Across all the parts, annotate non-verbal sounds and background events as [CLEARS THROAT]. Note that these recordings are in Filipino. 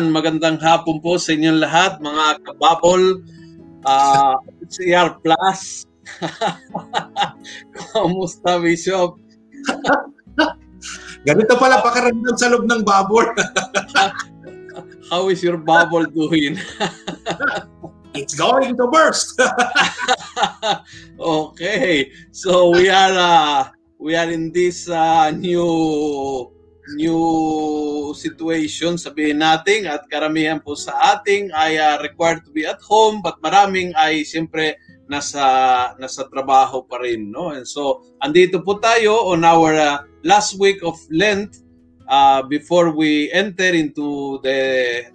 Ayan, magandang hapon po sa inyong lahat, mga kababol, uh, CR Plus. [LAUGHS] Kamusta, Bishop? [LAUGHS] Ganito pala pakaramdam sa loob ng babol. [LAUGHS] How is your bubble doing? It's going to burst. okay, so we are uh, we are in this uh, new new situation, sabihin natin, at karamihan po sa ating ay uh, required to be at home, but maraming ay siyempre nasa nasa trabaho pa rin, no? And so, andito po tayo on our uh, last week of Lent uh, before we enter into the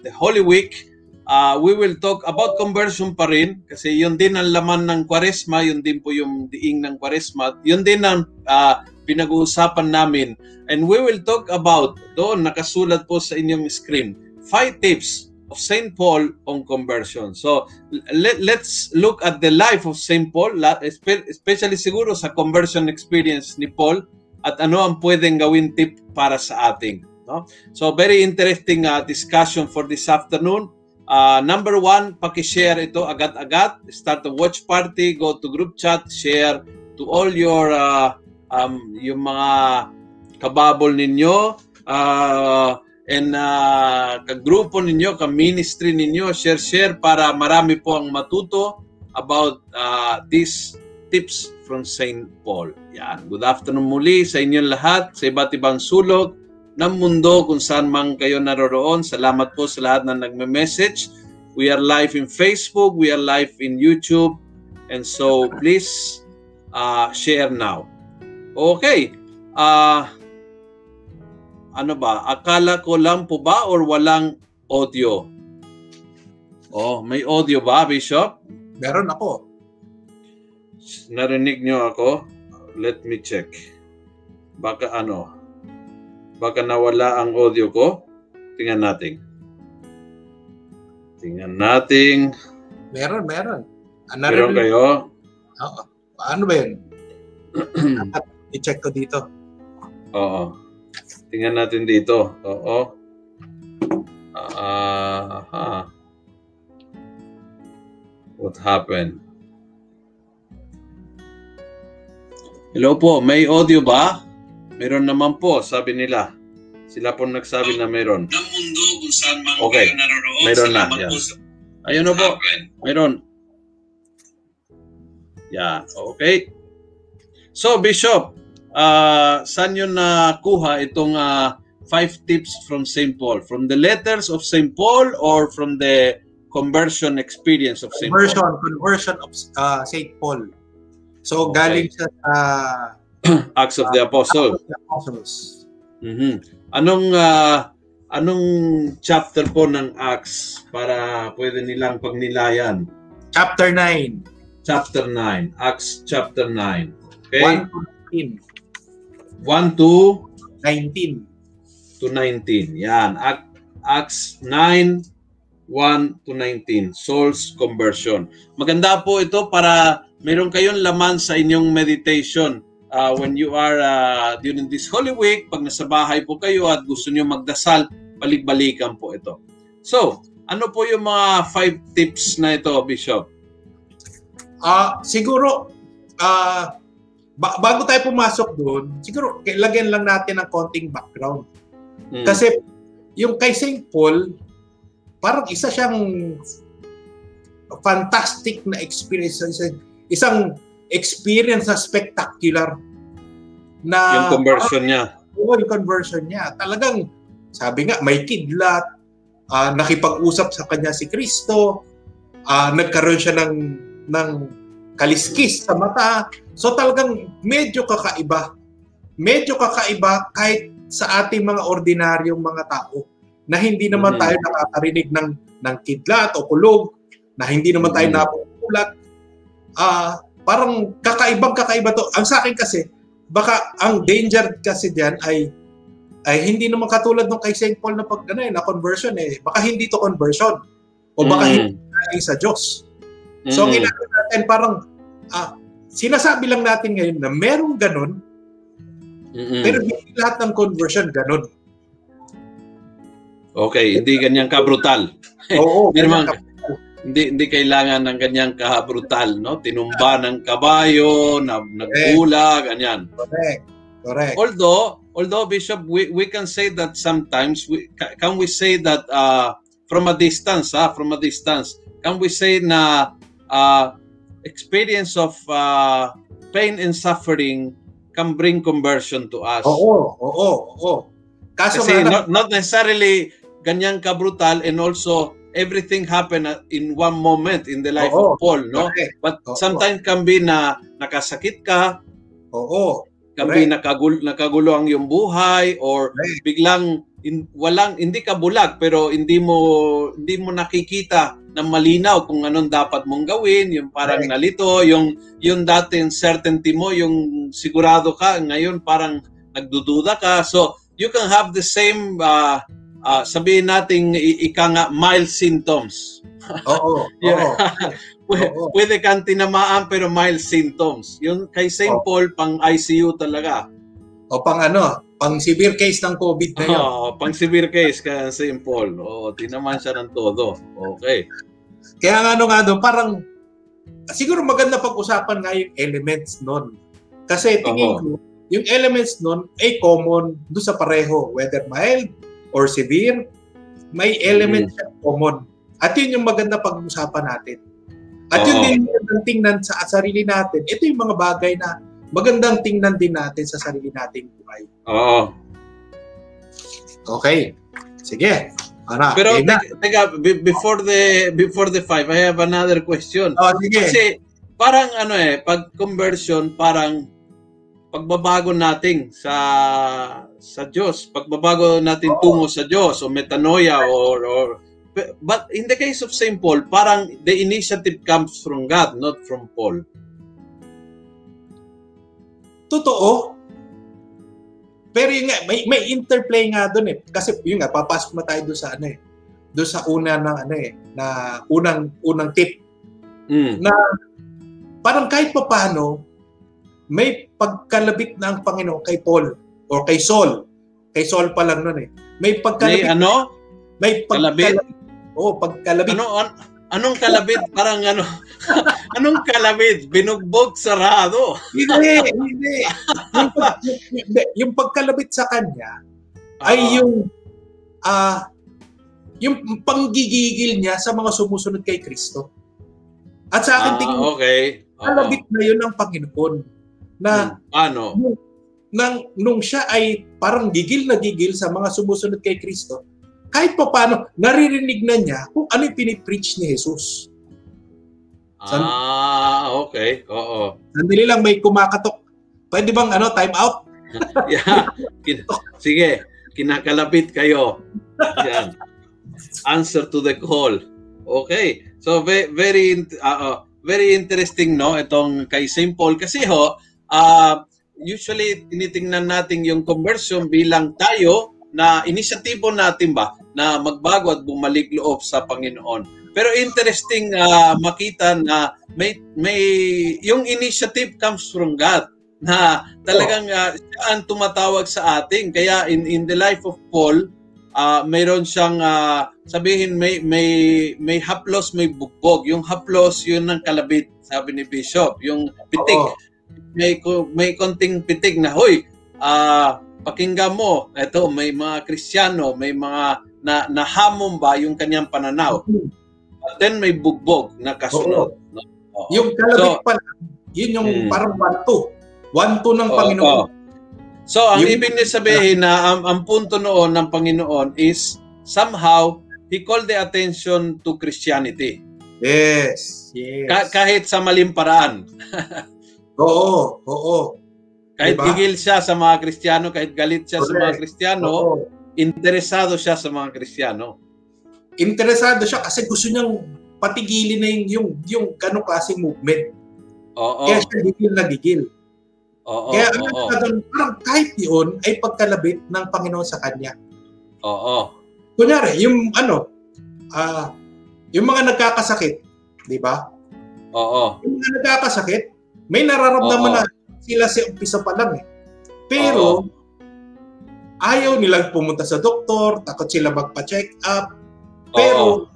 the Holy Week. Uh, we will talk about conversion pa rin kasi yun din ang laman ng Kwaresma, yun din po yung diing ng Kwaresma, yun din ang uh, pinag-uusapan namin. And we will talk about, doon nakasulat po sa inyong screen, five tips of St. Paul on conversion. So, let, let's look at the life of St. Paul, especially siguro sa conversion experience ni Paul at ano ang pwedeng gawin tip para sa ating. No? So, very interesting uh, discussion for this afternoon. Uh, number one, paki-share ito agad-agad. Start a watch party, go to group chat, share to all your uh, um, yung mga kababol ninyo uh, and uh, kagrupo ninyo, ka-ministry ninyo, share-share para marami po ang matuto about uh, these tips from St. Paul. Yan. Good afternoon muli sa inyong lahat, sa iba't ibang sulok ng mundo kung saan man kayo naroroon. Salamat po sa lahat na nagme-message. We are live in Facebook, we are live in YouTube, and so please uh, share now. Okay. Uh, ano ba? Akala ko lang po ba or walang audio? Oh, may audio ba, Bishop? Meron ako. Narinig nyo ako? Let me check. Baka ano? Baka nawala ang audio ko? Tingnan natin. Tingnan natin. Meron, meron. Ah, meron kayo? Oo. Ano ba yun? [CLEARS THROAT] I-check ko dito. Oo. Tingnan natin dito. Oo. Uh, What happened? Hello po, may audio ba? Meron naman po, sabi nila. Sila po nagsabi na meron. Ng mundo kung saan man okay. kayo naroon. Meron na. Yan. Ayun na po. Meron. Yan. Okay. So, Bishop, uh, saan yun nakuha itong uh, five tips from St. Paul? From the letters of St. Paul or from the conversion experience of St. Conversion, Paul? conversion of uh, St. Paul. So, okay. galing sa uh, [CLEARS THROAT] Acts of the Apostles. Acts of the Apostles. Mm-hmm. Anong uh, anong chapter po ng Acts para pwede nilang pagnilayan? Chapter 9. Chapter 9. Acts chapter 9. Okay? 1 to 19. 1 to 19. To 19. Yan. Acts 9, 1 to 19. Soul's conversion. Maganda po ito para meron kayong laman sa inyong meditation. Uh, when you are uh, during this Holy Week, pag nasa bahay po kayo at gusto niyo magdasal, balik-balikan po ito. So, ano po yung mga five tips na ito, Bishop? Ah, siguro ah ba- bago tayo pumasok doon, siguro lagyan lang natin ng konting background. Mm. Kasi yung kay St. Paul, parang isa siyang fantastic na experience, isang experience na spectacular na yung conversion niya. Oo, yung conversion niya. Talagang, sabi nga, may kidlat, ah, nakipag-usap sa kanya si Kristo, ah, nagkaroon siya ng, ng kaliskis sa mata. So talagang medyo kakaiba. Medyo kakaiba kahit sa ating mga ordinaryong mga tao na hindi naman Mhm. tayo nakakarinig ng, ng kidlat o kulog, na hindi naman tayo Mhm. napupulat. Ah, parang kakaibang kakaiba to. Ang sa akin kasi, baka ang danger kasi diyan ay ay hindi naman katulad nung kay St. Paul na pag ano, eh, na conversion eh. Baka hindi to conversion. O baka Mm. hindi galing sa Diyos. So, ang Mm. ginagawa natin parang ah, sinasabi lang natin ngayon na merong ganun, Mm-mm. pero hindi lahat ng conversion ganun. Okay, hindi ganyan ka-brutal. Oo, Hindi naman, ganun ka- hindi, hindi kailangan ng ganyang ka-brutal, no? Tinumba ng kabayo, na, nagpula, ganyan. correct. Correct. Although, although Bishop, we, we can say that sometimes, we, ca- can we say that uh, from a distance, ah, from a distance, can we say na uh, experience of uh, pain and suffering can bring conversion to us? Oo, oo, oo. Kaso Kasi nga, not, not necessarily ganyan ka-brutal and also everything happen at- in one moment in the life Oo. of Paul, no? correct. But Oo. sometimes can be na nakasakit ka, Oo. can Correct. be nakagul nakagulo ang iyong buhay or Correct. biglang in, walang hindi ka bulag pero hindi mo hindi mo nakikita na malinaw kung anong dapat mong gawin, yung parang Correct. nalito, yung yung dating certainty mo, yung sigurado ka, ngayon parang nagdududa ka. So, you can have the same uh, uh, sabihin nating ika nga mild symptoms. Oo. [LAUGHS] Yeah. Oo. [LAUGHS] Pwede, Oo. pwede kang tinamaan pero mild symptoms. Yung kay St. Paul pang ICU talaga. O pang ano, pang severe case ng COVID na yun. Oo, pang severe case kaya St. Paul. Oo, tinaman siya ng todo. Okay. Kaya nga ano nga doon, parang siguro maganda pag-usapan nga yung elements nun. Kasi tingin Oo. ko, yung elements nun ay common doon sa pareho. Whether mild or severe, may elements siya common. At yun yung maganda pag-usapan natin. At yun Oo. din yung magandang tingnan sa sarili natin. Ito yung mga bagay na magandang tingnan din natin sa sarili nating buhay. Oo. Okay. Sige. Ano, Pero na. te- teka, be- before the before the five, I have another question. Oh, sige. Kasi parang ano eh, pag conversion, parang pagbabago natin sa sa Diyos, pagbabago natin tungo sa Diyos o metanoia or or but in the case of St. Paul, parang the initiative comes from God, not from Paul. Totoo. Pero yun nga, may, may interplay nga doon eh. Kasi yun nga, papasok na tayo doon sa ano eh. Doon sa una ng ano eh, na unang unang tip Mm. na parang kahit pa paano, may pagkalabit na ang Panginoon kay Paul or kay Saul. Kay Saul pa lang nun eh. May May pagkalabit. ano? may kalabit? pagkalabit. Oo, pagkalabit. Ano an- anong kalabit? Parang ano? [LAUGHS] anong kalabit? Binugbog sarado. Hindi, hindi. Yung, pag, yung, pagkalabit sa kanya, ay Ah, yung ah yung panggigigil niya sa mga sumusunod kay Kristo. At sa akin ah, tingin, okay. Oo. kalabit na yun ng Panginoon na. Ano? nang nung siya ay parang gigil na gigil sa mga sumusunod kay Kristo, kahit pa paano, naririnig na niya kung ano yung pinipreach ni Jesus. San- Ah, okay. Oo. Sandali lang may kumakatok. Pwede bang ano, time out? [LAUGHS] Yeah. Sige, kinakalapit kayo. Yan. Answer to the call. Okay. So ve- very ah, ah, very interesting no itong kay St. Paul kasi ho ah, usually tinitingnan natin yung conversion bilang tayo na inisyatibo natin ba na magbago at bumalik loob sa Panginoon. Pero interesting ah, makita na may may yung initiative comes from God na talagang uh, siya ang tumatawag sa atin. Kaya in in the life of Paul, ah, mayroon siyang ah, sabihin may may may haplos, may bugbog. Yung haplos yun ng kalabit, sabi ni Bishop. Yung pitik, Oo. May ko- may konting pitik na, hoy, ah, pakinggan mo. Ito, may mga Kristiyano, may mga na nahamon ba yung kanyang pananaw. At then may bugbog na kasunod. no? Oo. Yung kalabit So- pala, yun yung Hmm. parang one-two. One-two ng Oo, Panginoon. oo. So, ang Yung- ibig niya sabihin na ang, ang punto noon ng Panginoon is somehow he called the attention to Christianity. Yes. Yes. Ka- kahit sa maling paraan. [LAUGHS] oo, oo. Kahit Diba? higil siya sa mga Kristiyano, kahit galit siya sa mga Correct. Kristiyano, Oo. interesado siya sa mga Kristiyano. Interesado siya kasi gusto niyang patigilin na yung, yung, yung ganong klaseng movement. Oo. Kaya siya gigil na gigil. Oo. Kaya ano Oo. doon, parang kahit yun ay pagkalabit ng Panginoon sa kanya. Oo. Kunyari, yung ano, ah, yung mga nagkakasakit, di ba? Oo. Yung mga nagkakasakit, may nararamdaman Oo. na sila sa umpisa pa lang eh. Pero, ayaw nilang pumunta sa doktor, takot sila magpa-check up. Pero,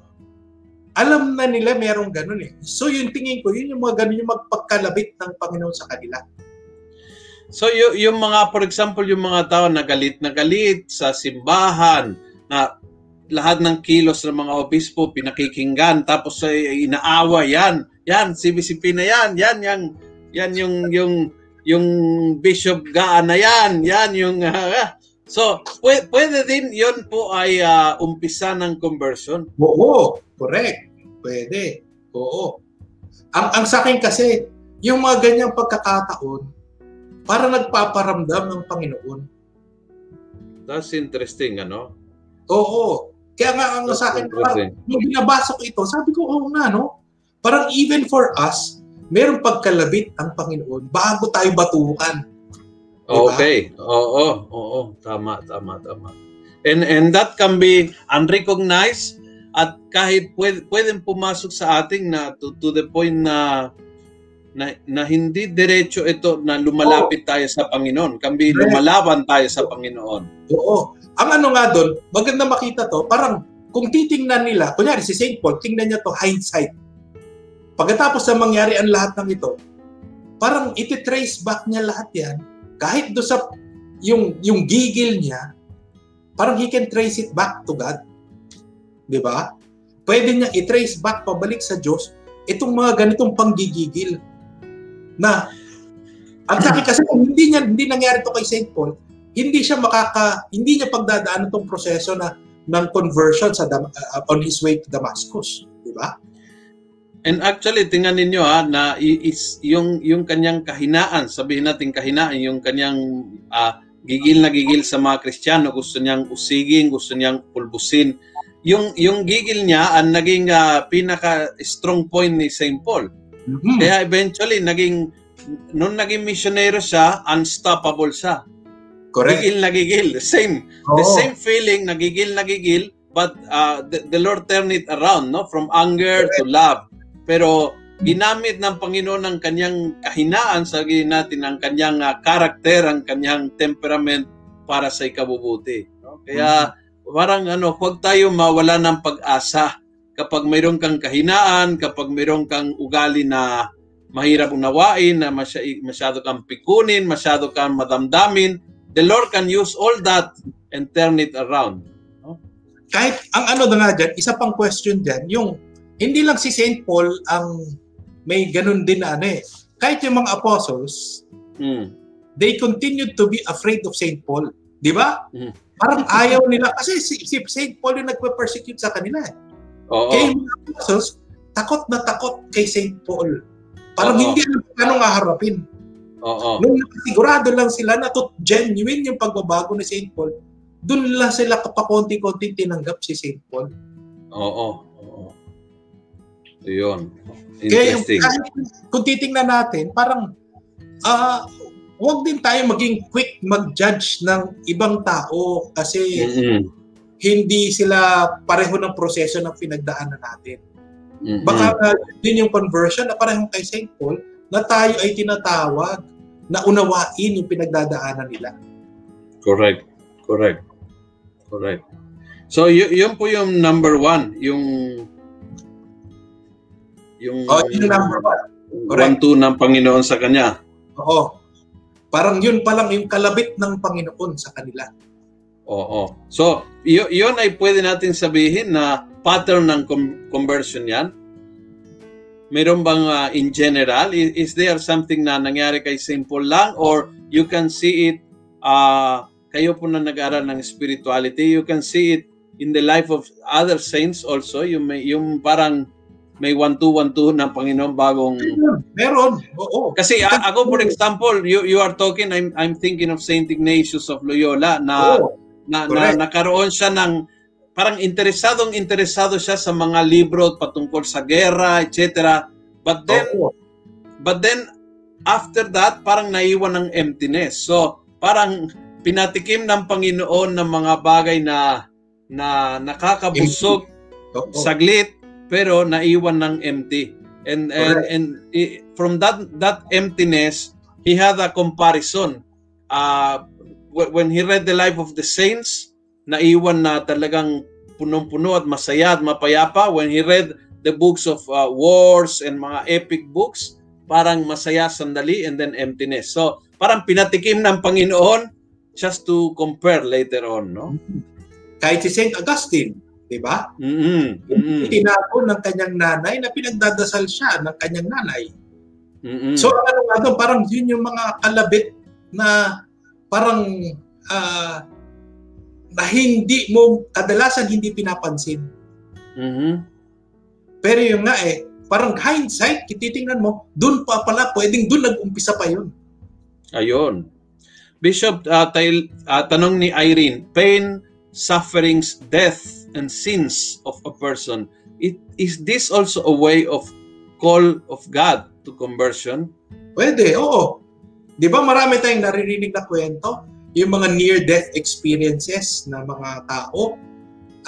alam na nila merong ganun eh. So, yung tingin ko, yun yung mga ganun yung magpagkalabit ng Panginoon sa kanila. So y- yung mga for example yung mga tao na galit na galit sa simbahan na lahat ng kilos ng mga obispo pinakikinggan tapos ay inaawa yan yan CBCP na yan yan yang yan yung yung yung bishop gaan na yan yan yung [LAUGHS] ah, so pwede, pwede din yon po ay ah, umpisa ng conversion Oo, correct. Pwede. Oo. Ang, ang sa akin kasi, yung mga ganyang pagkakataon, para nagpaparamdam ng Panginoon. that's interesting ano Oo. Kaya nga ang That's sa akin, parang, nung binabasa ko ito, sabi ko, oo nga, no? Parang even for us, merong pagkalabit ang Panginoon bago tayo batukan. Diba? Okay. Oo, oo, tama, tama, tama. And and that can be unrecognized at kahit pwede, pwedeng pumasok sa ating na to, to the point na na, na hindi diretso ito na lumalapit tayo sa Panginoon. Kambi lumalaban tayo sa Panginoon. Oo. Ang ano nga doon, maganda makita to, parang kung titingnan nila, kunyari si St. Paul, tingnan niya to hindsight. Pagkatapos na mangyari ang lahat ng ito, parang iti-trace back niya lahat yan, kahit do sa yung, yung gigil niya, parang he can trace it back to God. Di ba? Pwede niya i-trace back pabalik sa Diyos itong mga ganitong panggigigil na ang sa akin kasi kung hindi niya hindi nangyari to kay St. Paul, hindi siya makaka hindi niya pagdadaanan tong proseso na ng conversion sa uh, on his way to Damascus, di ba? And actually, tingnan ninyo ha, na is, yung, yung kanyang kahinaan, sabihin natin kahinaan, yung kanyang ah, gigil na gigil sa mga Kristiyano, gusto niyang usigin, gusto niyang pulbusin. Yung, yung gigil niya ang naging ah, pinaka-strong point ni St. Paul. Mhm. Kaya eventually, naging, nung naging missionero siya, unstoppable siya. Correct. Gigil na gigil. Same. The Oo. same feeling, nagigil nagigil, but uh, the, the Lord turned it around, no? From anger to love. Pero ginamit ng Panginoon ang kanyang kahinaan, sabihin natin, ang kanyang uh, karakter, ang kanyang temperament para sa ikabubuti. No? Kaya parang ano, huwag tayo mawala ng pag-asa kapag mayroon kang kahinaan, kapag mayroon kang ugali na mahirap unawain, na masy- masyado kang pikunin, masyado kang madamdamin, the Lord can use all that and turn it around. Kahit ang ano na nga dyan, isa pang question dyan, yung hindi lang si St. Paul ang may ganun din na ano eh. Kahit yung mga apostles, Mm. they continued to be afraid of St. Paul. Di ba? Mhm. Parang ayaw nila. Kasi si, si St. Paul yung nagpe-persecute sa kanila eh. Oo. Kaya yung mga apostles, takot na takot kay St. Paul. Parang Oo. hindi alam kung anong haharapin. Oo. Nung nakasigurado lang sila na to genuine yung pagbabago ni St. Paul, doon lang sila kapakonti-konti tinanggap si St. Paul. Oo. Yun. Kaya yung, Interesting. kahit kung titingnan natin, parang ah huwag din tayo maging quick mag-judge ng ibang tao kasi Mm-mm. hindi sila pareho ng proseso ng pinagdaanan natin. Mm-mm. Baka uh, din yung conversion na parehong kay St. Paul na tayo ay tinatawag na unawain yung pinagdadaanan nila. Correct. Correct. Correct. So, y- yun po yung number one. Yung yung Oh, yun yung number one. Correct. one-two ng Panginoon sa kanya. Oo. Parang yun pa lang yung kalabit ng Panginoon sa kanila. Oo. So, y- yun ay pwede natin sabihin na pattern ng com- conversion yan. Meron bang uh, in general, is, is there something na nangyari kay simple lang or you can see it, uh, kayo po na nag-aral ng spirituality, you can see it in the life of other saints also, yung, may, yung parang may one-two, one-two ng Panginoon bagong Meron. Oo. kasi a- ako for example, you you are talking I'm I'm thinking of Saint Ignatius of Loyola na Oo. na, na nakaroon siya ng parang interesadong interesado siya sa mga libro patungkol sa gera, etc. But then but then after that parang naiwan ng emptiness. So parang pinatikim ng Panginoon ng mga bagay na na nakakabusog Oo. saglit pero naiwan ng empty. And and and from that that emptiness, he had a comparison. Uh wh- when he read the life of the saints, naiwan na talagang punong-puno at masaya at mapayapa. When he read the books of uh, wars and mga epic books, parang masaya sandali and then emptiness. So, parang pinatikim ng Panginoon just to compare later on, no? Kahit si St. Augustine, di ba? Mm-mm. Mm-mm. Tinako ng kanyang nanay na pinagdadasal siya ng kanyang nanay. Mm-mm. So ano nga doon, parang yun yung mga kalabit na parang ah, na hindi mo, kadalasan hindi pinapansin. Mhm. Pero yung nga eh, parang hindsight, titingnan mo, doon pa pala, pwedeng doon nag-umpisa pa yun. Ayun. Bishop, uh, tail, uh, tanong ni Irene, pain, sufferings, death, and sins of a person, it, is this also a way of call of God to conversion? Pwede, oo. Di ba marami tayong naririnig na kwento? Yung mga near-death experiences na mga tao.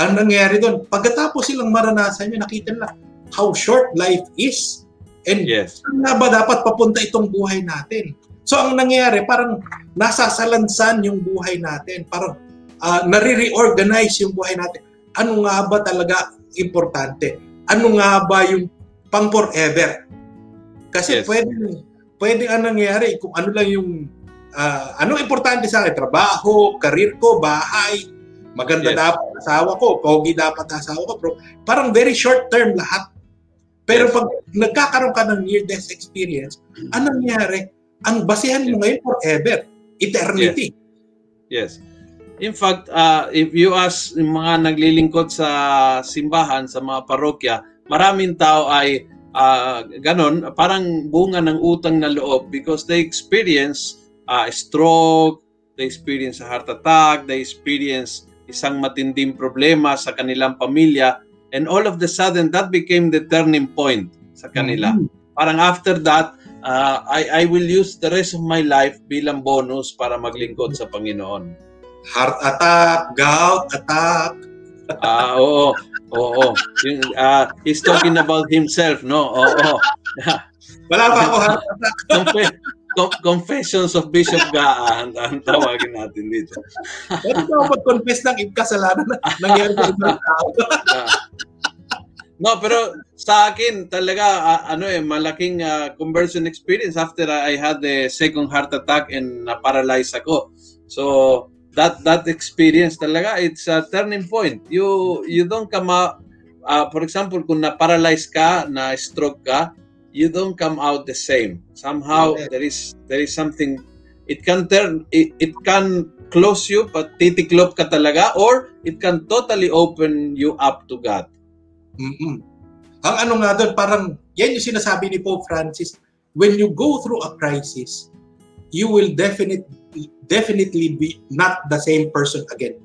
Ang nangyari doon, pagkatapos silang maranasan yun, nakita nila how short life is. And Yes. saan nga ba dapat papunta itong buhay natin? So ang nangyayari, parang nasasalansan yung buhay natin. Parang uh, nare-reorganize yung buhay natin. Ano nga ba talaga importante? Ano nga ba yung pang forever? Kasi Yes. pwede, pwede ang nangyayari kung ano lang yung ah, anong importante sa akin? Trabaho, karir ko, bahay, maganda Yes. dapat asawa ko, pogi dapat asawa ko, bro. Parang very short term lahat. Pero Yes. pag nagkakaroon ka ng near-death experience, anong nangyari? Ang basehan mo ngayon forever, eternity. Yes. In fact, uh, if you ask yung mga naglilingkod sa simbahan, sa mga parokya, maraming tao ay uh, ganon, parang bunga ng utang na loob because they experience uh, stroke, they experience a heart attack, they experience isang matinding problema sa kanilang pamilya, and all of the sudden, that became the turning point sa kanila. Mhm. Parang after that, uh, I, I will use the rest of my life bilang bonus para maglingkod sa Panginoon. Heart attack, gout attack. Ah, oo. Oo. Yung, ah, he's talking about himself, no? Oo. Wala pa ako heart attack. [LAUGHS] Confe- co- Confessions of Bishop Gaa ang, ang tawagin natin dito. Pwede ko mag-confess ng kasalanan na nangyari sa tao. Ah. [LAUGHS] No, pero sa akin talaga ah, ano eh malaking ah, conversion experience after I had the second heart attack and na-paralyze ako. So that that experience talaga it's a turning point. You you don't come out ah, for example kung na-paralyze ka, na stroke ka, you don't come out the same. Somehow Correct. there is there is something it can turn it, it can close you but titiklop ka talaga or it can totally open you up to God. mm Ang ano nga doon, parang yan yung sinasabi ni Pope Francis, when you go through a crisis, you will definitely definitely be not the same person again.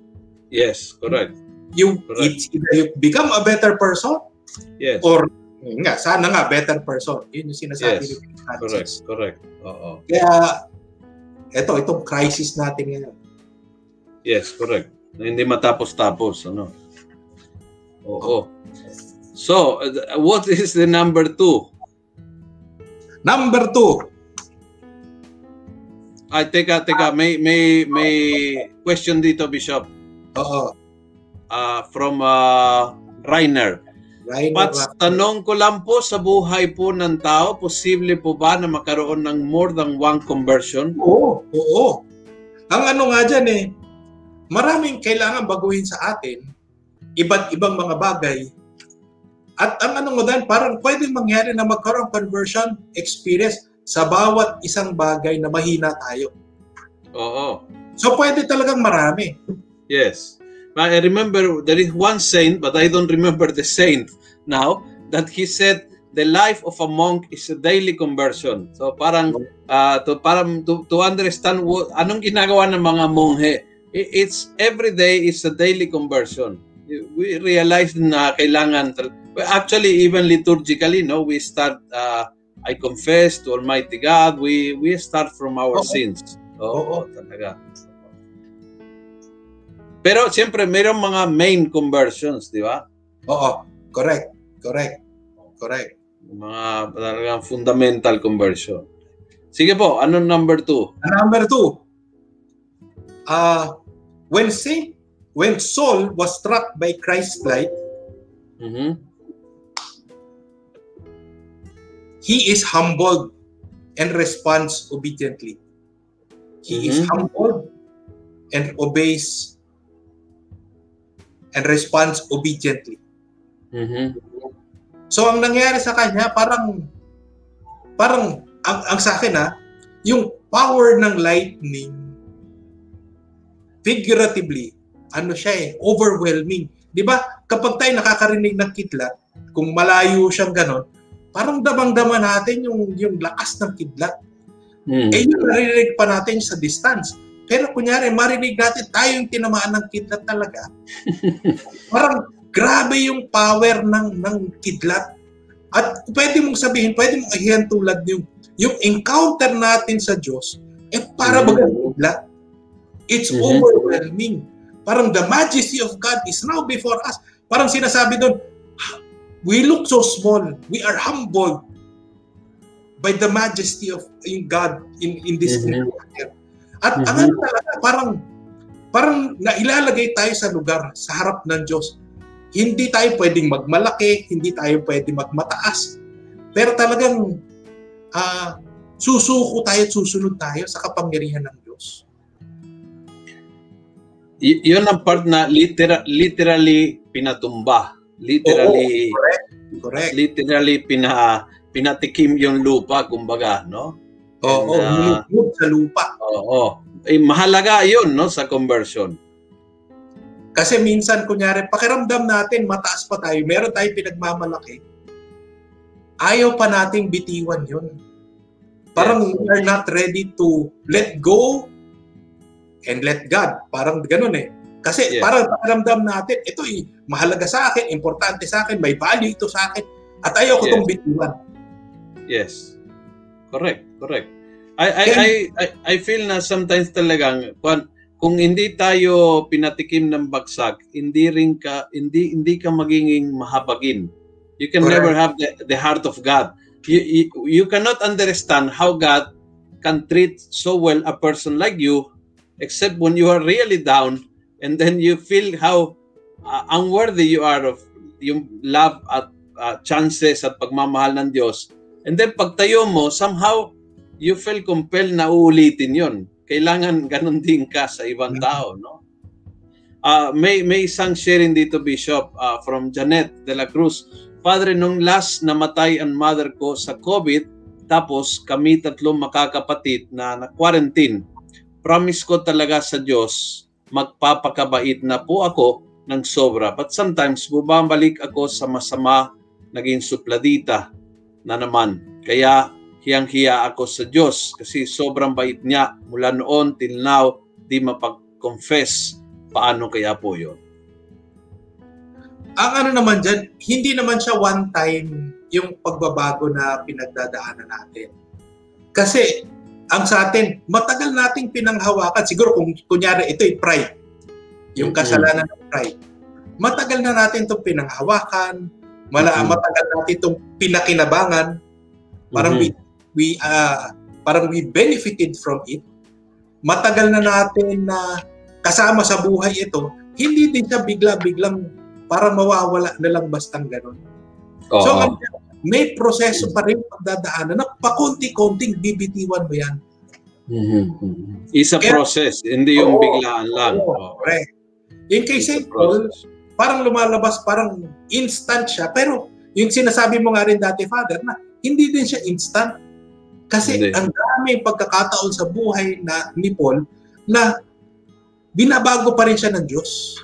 Yes, correct. You Correct. it's either you become a better person Yes, or nga sana nga better person. Yun yung sinasabi Yes. ni correct, correct. Oo. Kaya eto itong crisis natin ngayon. Yes, correct. Na Hindi matapos-tapos, ano. Oo. So, uh, what is the number two? Number two, Ay, teka, teka. May, may, may question dito, Bishop. oo. uh, from uh, Reiner. Right? Pats, tanong ko lang po sa buhay po ng tao, posible po ba na magkaroon ng more than one conversion? Oo, oo. Ang ano nga dyan eh, maraming kailangan baguhin sa atin, iba't ibang mga bagay. At ang ano nga dyan, parang pwedeng mangyari na magkaroon conversion experience sa bawat isang bagay na mahina tayo. Oo. So pwede talagang marami. Yes. But I remember there is one saint, but I don't remember the saint now, that he said the life of a monk is a daily conversion. So parang uh, to parang to, to understand what anong ginagawa ng mga monghe, it's every day is a daily conversion. We realize na kailangan well, actually even liturgically no we start uh, I confess to Almighty God we we start from our Oo. sins. Oo. Oo, talaga. Pero siyempre, mayroong mga main conversions, di ba? Oo, correct, correct, correct. Mga talagang fundamental conversion. Sige po, anong number two? Number two, uh, when Saint, when Saul was struck by Christ's light, Mhm. He is humbled and responds obediently. He is Mhm. humbled and obeys and responds obediently. Mhm. So ang nangyari sa kanya parang parang ang, ang sa akin ha, yung power ng lightning figuratively ano siya eh overwhelming. 'Di ba? Kapag tayo nakakarinig ng kidlat, kung malayo siyang ganon, parang damang-dama natin yung yung lakas ng kidlat. Mhm. Eh yun naririnig pa natin sa distance. Pero kunyari, marinig natin tayo yung tinamaan ng kidlat talaga. [LAUGHS] Parang grabe yung power ng ng kidlat. At pwede mong sabihin, pwede mong ahiyan tulad yung yung encounter natin sa Diyos, eh para Mhm. bagang kidlat. It's Mhm. overwhelming. Parang the majesty of God is now before us. Parang sinasabi doon, we look so small. We are humbled by the majesty of yung God in in this Mhm. encounter. At Mhm. ang ano talaga, parang parang nailalagay tayo sa lugar, sa harap ng Diyos. Hindi tayo pwedeng magmalaki, hindi tayo pwedeng magmataas. Pero talagang ah, susuko tayo at susunod tayo sa kapangyarihan ng Diyos. Y- yun ang part na litera- literally pinatumba. Literally, Correct. literally pina, pinatikim yung lupa, kumbaga, no? Oo, And, uh, sa lupa. Oo. Eh, mahalaga yun, no, sa conversion. Kasi minsan, kunyari, pakiramdam natin, mataas pa tayo, meron tayo pinagmamalaki, ayaw pa nating bitiwan yun. Parang Yes. we are not ready to let go and let God. Parang ganun eh. Kasi Yes. parang pakiramdam natin, ito eh, mahalaga sa akin, importante sa akin, may value ito sa akin, at ayaw ko Yes. itong bitiwan. Yes. Correct, correct. I I I I, I feel na sometimes talagang kung, kung hindi tayo pinatikim ng bagsak, hindi rin ka hindi hindi ka magiging mahabagin. You can Correct. never have the, the heart of God. You, you you cannot understand how God can treat so well a person like you except when you are really down and then you feel how uh, unworthy you are of yung love at uh, chances at pagmamahal ng Diyos. And then pagtayo mo, somehow you feel compelled na uulitin yon. Kailangan ganun din ka sa ibang tao, no? Ah, may may isang sharing dito Bishop ah, from Janet de la Cruz. Padre, nung last namatay ang mother ko sa COVID, tapos kami tatlong makakapatid na na-quarantine. Promise ko talaga sa Diyos, magpapakabait na po ako ng sobra. But sometimes, bumabalik ako sa masama naging supladita na naman. Kaya hiyang-hiya ako sa Diyos kasi sobrang bait niya mula noon till now di mapag-confess. Paano kaya po yun? Ang ano naman dyan, hindi naman siya one time yung pagbabago na pinagdadaanan natin. Kasi ang sa atin, matagal nating pinanghawakan. Siguro kung kunyari ito'y pride. Yung kasalanan ng pride. Matagal na natin itong pinanghawakan. Mala, Mhm. Matagal natin itong pinakinabangan. Parang Mhm. we, we, ah, parang we benefited from it. Matagal na natin na kasama sa buhay ito. hindi din siya bigla-biglang para mawawala na lang bastang ganun. Oo. So, may proseso pa rin pagdadaanan na pakunti-kunting bibitiwan mo yan. Mhm. It's a Kaya- process, hindi yung Oo. biglaan lang. Oo. correct. It's a St. Paul, parang lumalabas, parang instant siya. Pero yung sinasabi mo nga rin dati, Father, na hindi din siya instant. Kasi Hindi. ang dami pagkakataon sa buhay na ni Paul na binabago pa rin siya ng Diyos.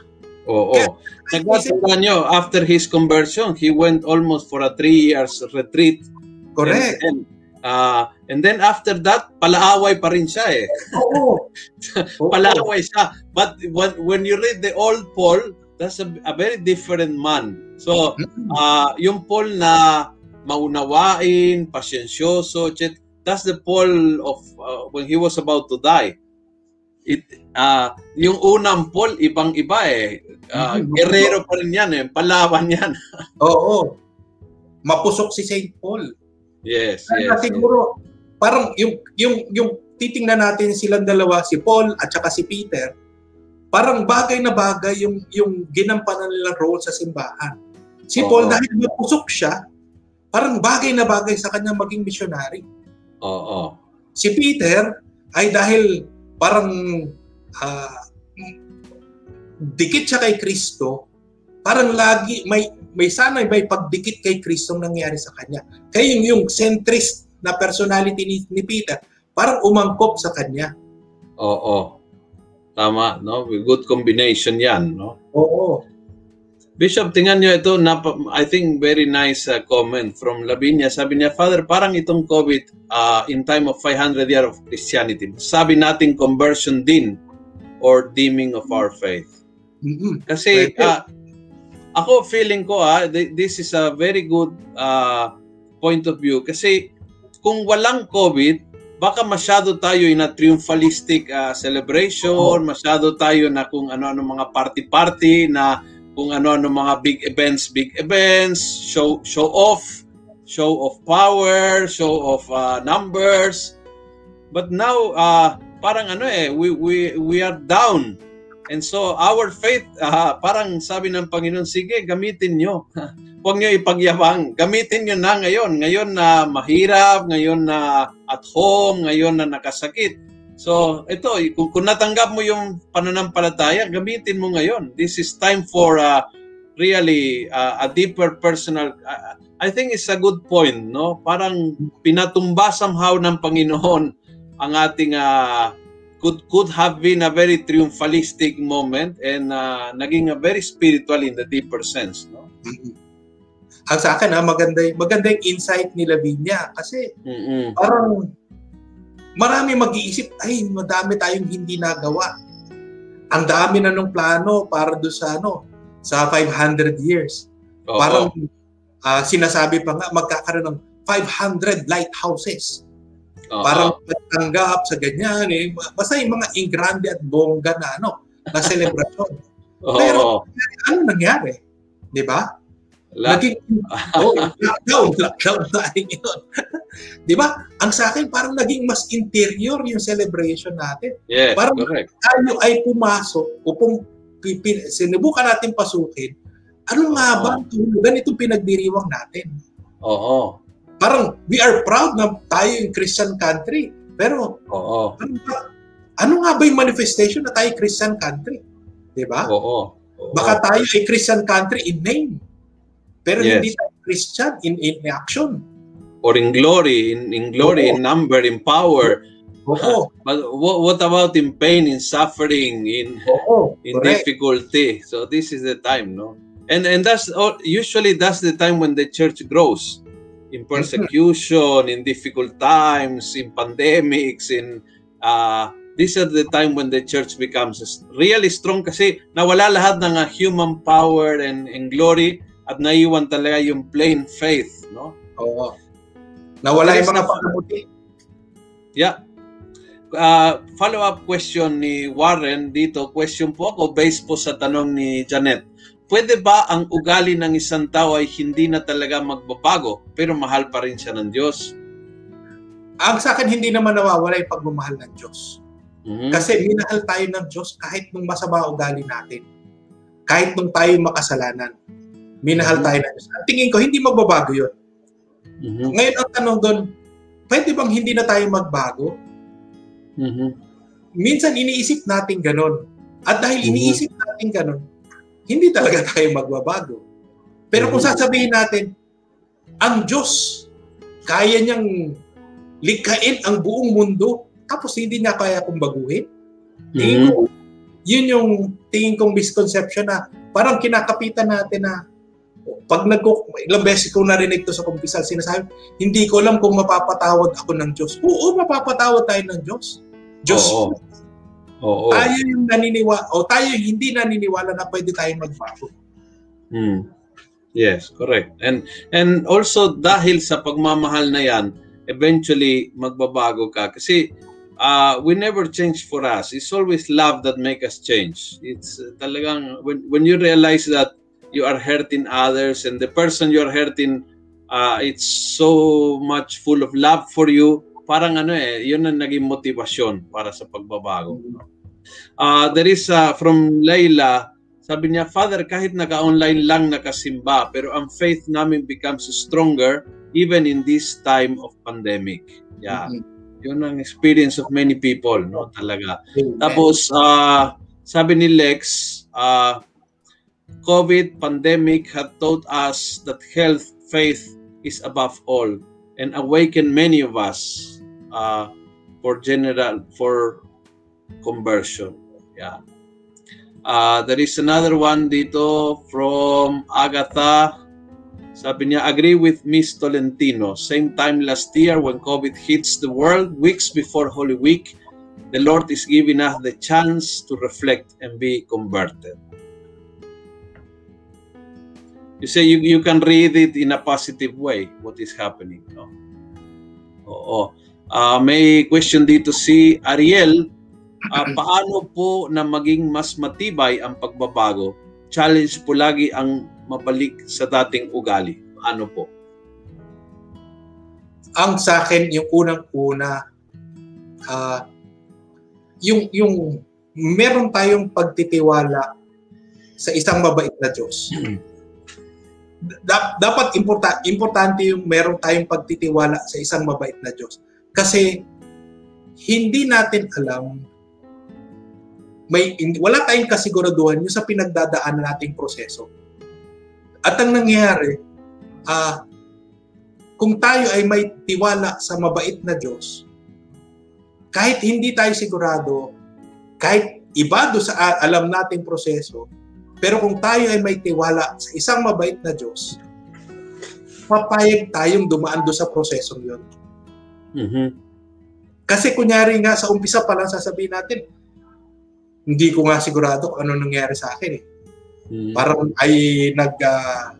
Oo. Kaya- Nagkatanda nyo, after his conversion, he went almost for a three years retreat. Correct. And, and, uh, and then after that, palaaway pa rin siya eh. Oo. [LAUGHS] Palaaway siya. But when, when you read the old Paul, that's a, a very different man. So, Mm. uh, yung Paul na maunawain, pasyensyoso, etc. That's the Paul of uh, when he was about to die. It uh, yung unang Paul ibang-iba eh. Uh, Mhm. Guerrero pa rin yan eh. Palawan yan. [LAUGHS] Oo. Mapusok si St. Paul. Yes, Kaya yes. siguro, parang yung, yung, yung titingnan natin silang dalawa, si Paul at saka si Peter, parang bagay na bagay yung, yung ginampanan nilang role sa simbahan. Si Oo. Paul, dahil mapusok siya, parang bagay na bagay sa kanya maging missionary. Oo. Si Peter ay dahil parang ah, dikit siya kay Kristo, parang lagi may may sana may pagdikit kay Kristo ang nangyari sa kanya. Kaya yung, yung centrist na personality ni, ni Peter, parang umangkop sa kanya. Oo. Tama, no? Good combination yan, no? Oo. Bishop, tingnan nyo ito, napa, I think very nice uh, comment from Lavinia. Sabi niya, Father, parang itong COVID uh, in time of 500 year of Christianity, sabi natin conversion din or dimming of our faith. Mm-mm. Kasi ah, ako feeling ko ah th- this is a very good ah, point of view kasi kung walang COVID baka masyado tayo in a triumphalistic ah, celebration, masyado tayo na kung ano-ano mga party-party na kung ano-ano mga big events, big events, show show off, show of power, show of ah, numbers. But now ah, parang ano eh we we we are down And so our faith, ah, parang sabi ng Panginoon, sige, gamitin nyo. [LAUGHS] Huwag nyo ipagyabang. Gamitin nyo na ngayon. Ngayon na mahirap, ngayon na at home, ngayon na nakasakit. So ito, kung, kung natanggap mo yung pananampalataya, gamitin mo ngayon. This is time for ah, really ah, a deeper personal... ah, I think it's a good point, no? Parang pinatumba somehow ng Panginoon ang ating ah, could could have been a very triumphalistic moment and uh, naging a very spiritual in the deeper sense no. Ang sa akin, ah, maganda, maganda yung insight ni Lavinia kasi mm parang marami mag-iisip, ay, madami tayong hindi nagawa. Ang dami na nung plano para do sa ano, sa 500 years. Oo. Parang ah, sinasabi pa nga magkakaroon ng 500 lighthouses. Oo. Parang tanggap sa ganyan eh. Basta yung mga ingrande at bongga na ano, na [LAUGHS] selebrasyon. Pero- ano nangyari? 'Di ba? La- Naging [LAUGHS] oh, lockdown, lockdown tayo yun. [LAUGHS] 'Di ba? Ang sa akin parang naging mas interior yung celebration natin. yes, parang- correct. Tayo ay pumasok o pum, pi- pi- sinubukan natin pasukin. Ano nga ba ang tulugan itong pinagdiriwang natin? Oo. Parang we are proud na tayo yung Christian country. Pero Oo. ano, ba, ano nga ba yung manifestation na tayo Christian country? 'Di ba? Oo. Oo. Baka tayo ay Christian country in name. Pero Yes. hindi tayo Christian in in action. or in glory, in, in glory, Oo. in number, in power. Oo. [LAUGHS] But what, what about in pain, in suffering, in Oo. in Correct. difficulty? So this is the time, no? And and that's all, usually that's the time when the church grows in persecution, in difficult times, in pandemics, in uh, these are the time when the church becomes really strong kasi nawala lahat ng uh, human power and, and glory at naiwan talaga yung plain faith, no? Oo. Nawala yung mga pagkamuti. Yeah. Uh, follow-up question ni Warren dito. Question po ako based po sa tanong ni Janet. Pwede ba ang ugali ng isang tao ay hindi na talaga magbabago pero mahal pa rin siya ng Diyos? Ang sa akin, hindi naman nawawala yung pagmamahal ng Diyos. Mhm. Kasi minahal tayo ng Diyos kahit nung masama ugali natin. kahit nung tayo makasalanan. Minahal tayo ng Diyos. Ang tingin ko, hindi magbabago yun. Mhm. Ngayon ang tanong doon, pwede bang hindi na tayo magbago? Mhm. Minsan iniisip natin ganon. At dahil Mhm. iniisip natin ganon, hindi talaga [LAUGHS] tayo magbabago. Pero kung Mhm. sasabihin natin, ang Diyos, kaya niyang likhain ang buong mundo, tapos hindi niya kaya kong baguhin. Tingin Mhm. ko, yun yung tingin kong misconception na parang kinakapitan natin na pag nag ilang beses ko narinig to sa kumpisal, sinasabi, hindi ko alam kung mapapatawad ako ng Diyos. Oo, mapapatawad tayo ng Diyos. Diyos, Oo. Oo. tayo yung naniniwala, o tayo yung hindi naniniwala na pwede tayong magbago. Mm. Yes, correct. And and also dahil sa pagmamahal na 'yan, eventually magbabago ka kasi uh, we never change for us. It's always love that make us change. It's uh, talagang when when you realize that you are hurting others and the person you are hurting uh, it's so much full of love for you, parang ano eh, yun ang naging motivasyon para sa pagbabago. Uh, there is uh, from Layla, sabi niya, Father, kahit naka-online lang nakasimba, pero ang faith namin becomes stronger even in this time of pandemic. Yeah. Mhm. Yun ang experience of many people, no? Talaga. Amen. Tapos, uh, sabi ni Lex, uh, COVID pandemic had taught us that health, faith is above all and awakened many of us uh, for general, for conversion. Yeah. Uh, there is another one dito from Agatha. Sabi niya, agree with Miss Tolentino. Same time last year when COVID hits the world, weeks before Holy Week, the Lord is giving us the chance to reflect and be converted. You say you, you can read it in a positive way, what is happening. No? Oo. Ah, may question dito si Ariel. Ah, [CLEARS THROAT] paano po na maging mas matibay ang pagbabago? Challenge po lagi ang mabalik sa dating ugali. Paano po? ang sa akin yung unang-una ah yung yung meron tayong pagtitiwala sa isang mabait na Diyos. [CLEARS THROAT] Da- dapat importa- importante yung meron tayong pagtitiwala sa isang mabait na Diyos. Kasi hindi natin alam may wala tayong kasiguraduhan yung sa pinagdadaanan nating proseso. At ang nangyayari, ah kung tayo ay may tiwala sa mabait na Diyos, kahit hindi tayo sigurado, kahit iba do sa alam nating proseso, pero kung tayo ay may tiwala sa isang mabait na Diyos, papayag tayong dumaan do sa prosesong yun. Mhm. Kasi kunyari nga sa umpisa pa lang sasabihin natin, hindi ko nga sigurado kung ano nangyari sa akin eh. Mhm. Parang ay nag ah,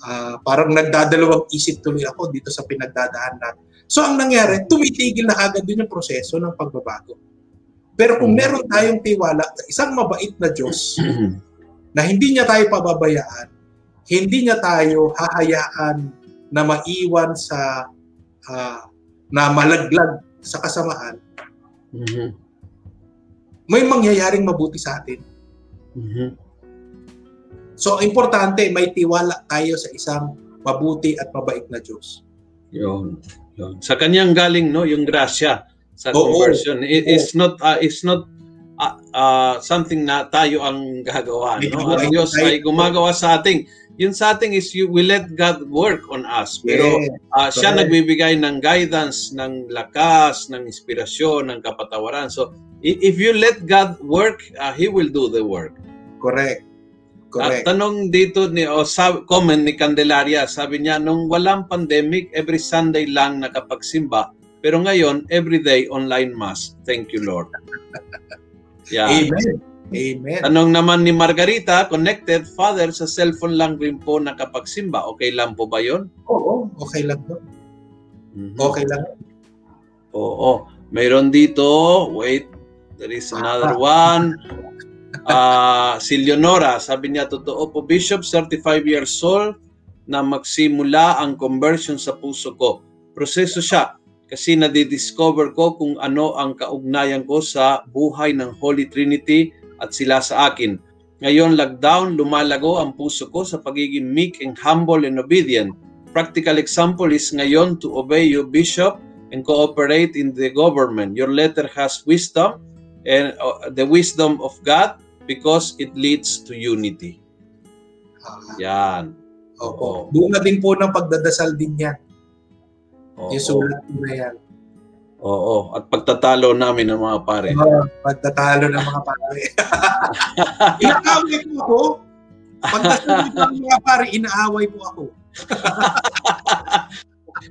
ah, parang nagdadalawang isip tuloy ako dito sa pinagdadaan natin. So ang nangyari, tumitigil na agad din yung proseso ng pagbabago. Pero kung Mhm. meron tayong tiwala sa isang mabait na Diyos [CLEARS THROAT] na hindi niya tayo pababayaan, hindi niya tayo hahayaan na maiwan sa ah, na malaglag sa kasamaan, Mhm. may mangyayaring mabuti sa atin. Mhm. So, importante, may tiwala tayo sa isang mabuti at mabait na Diyos. Yun. Yun. Sa kanyang galing no, yung grasya sa Oo. conversion. It, Oo. it's not uh, it's not uh, uh, something na tayo ang gagawa, no? Ang Diyos ay gumagawa sa ating. Yung sa ating is you we let God work on us. Pero uh, siya nagbibigay ng guidance, ng lakas, ng inspirasyon, ng kapatawaran. So if you let God work, uh, he will do the work. Correct. Correct. At tanong dito ni o sab- comment ni Candelaria, sabi niya nung walang pandemic, every Sunday lang nakapagsimba, pero ngayon every day online mass. Thank you Lord. [LAUGHS] Yeah. Amen. Amen. Tanong naman ni Margarita, connected father sa cellphone lang rin po nakapagsimba. Okay lang po ba 'yon? Oo, okay lang to. Mhm. Okay lang. Oo. Mayroon dito, wait, there is another one. Ah, si Leonora, sabi niya, totoo po, Bishop, 35 years old, na magsimula ang conversion sa puso ko. Proseso siya kasi nadidiscover ko kung ano ang kaugnayan ko sa buhay ng Holy Trinity at sila sa akin. Ngayon, lockdown, lumalago ang puso ko sa pagiging meek and humble and obedient. Practical example is ngayon to obey your bishop and cooperate in the government. Your letter has wisdom and uh, the wisdom of God because it leads to unity. Yan. Opo. Bunga din po ng pagdadasal din yan. Oo. Yung sulat po na yan. Oo. At pagtatalo namin ng mga pare. Uh, [LAUGHS] pagtatalo ng mga pare. inaaway po ako. Pagdasal [LAUGHS] ng mga pare, inaaway po ako.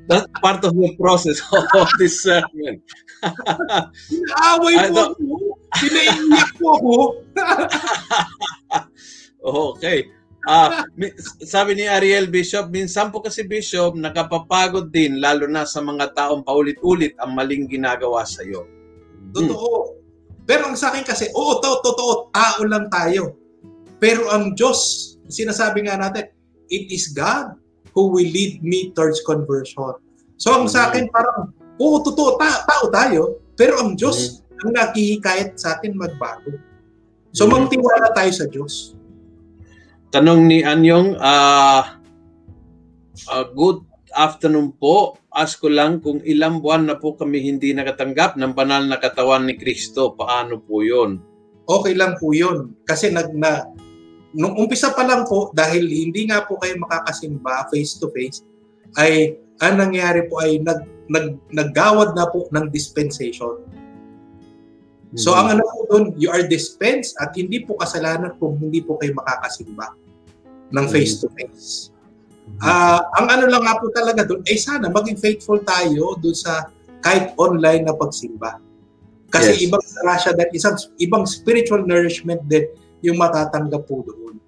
That's part of the process of discernment. [LAUGHS] Inaaway po ako. Pinaiiyak po ako. Okay. Ah, sabi ni Ariel Bishop, minsan po kasi Bishop, nakapapagod din lalo na sa mga taong paulit-ulit ang maling ginagawa sa iyo. Totoo. Pero ang sa akin kasi, oo, to, totoo, tao lang tayo. Pero ang Diyos, sinasabi nga natin, it is God who will lead me towards conversion. So ang sa akin parang, oo, totoo, ta- tao tayo. Pero ang Diyos ang nakihikayat sa atin magbago. So Mhm. magtiwala tayo sa Diyos. Tanong ni Anyong, ah ah, good afternoon po. Ask ko lang kung ilang buwan na po kami hindi nakatanggap ng banal na katawan ni Kristo. Paano po yon? Okay lang po yun. Kasi nag, na, nung umpisa pa lang po, dahil hindi nga po kayo makakasimba face to face, ay ang nangyari po ay nag, nag, naggawad na po ng dispensation. So ang ano po doon, you are dispensed at hindi po kasalanan kung hindi po kayo makakasimba ng face to face. Ah, ang ano lang nga po talaga doon, eh sana maging faithful tayo doon sa kahit online na pagsimba. Kasi Yes. ibang rasya dahil isang ibang spiritual nourishment din yung matatanggap po doon.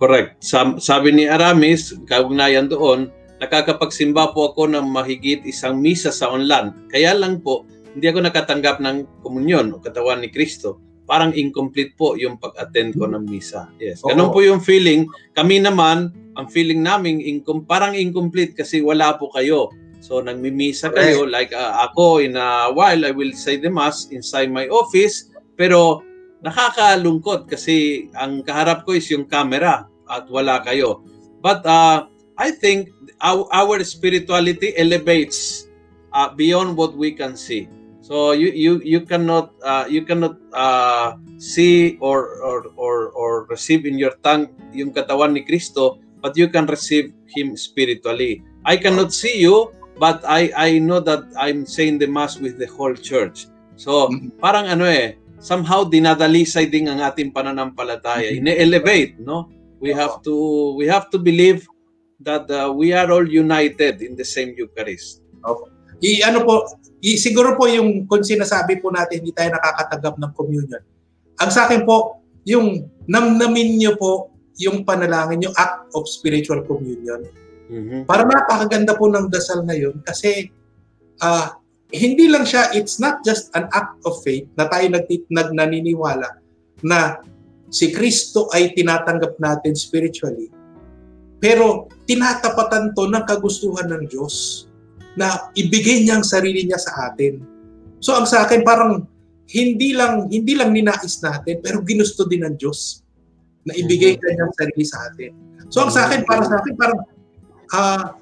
Correct. Sabi ni Aramis, kaugnayan doon, nakakapagsimba po ako ng mahigit isang misa sa online. Kaya lang po, hindi ako nakatanggap ng komunyon o katawan ni Kristo. Parang incomplete po yung pag-attend ko ng misa. Yes. Ganun Oo. po yung feeling. Kami naman, ang feeling namin incom- parang incomplete kasi wala po kayo. So nagmimisa kayo like uh, ako in a while I will say the mass inside my office pero nakakalungkot kasi ang kaharap ko is yung camera at wala kayo. But uh, I think our, our spirituality elevates uh, beyond what we can see. So you you you cannot uh, you cannot uh, see or, or or or receive in your tongue yung katawan ni Kristo, but you can receive him spiritually. I cannot see you, but I I know that I'm saying the mass with the whole church. So Mhm. parang ano eh, somehow dinadalisay din ang ating pananampalataya. Mhm. Ine-elevate, no? We have to we have to believe that uh, we are all united in the same Eucharist. I ano po, i, siguro po yung kung sinasabi po natin hindi tayo nakakatanggap ng communion. Ang sa akin po, yung namnamin niyo po yung panalangin, yung act of spiritual communion. Mhm. Para napakaganda po ng dasal na yun kasi ah hindi lang siya, it's not just an act of faith na tayo nagtit, nag, naniniwala na si Kristo ay tinatanggap natin spiritually. Pero tinatapatan to ng kagustuhan ng Diyos na ibigay niya ang sarili niya sa atin. So ang sa akin parang hindi lang hindi lang ninais natin pero ginusto din ng Diyos na ibigay Mhm. kanyang sarili sa atin. So ang sa akin para sa akin parang ah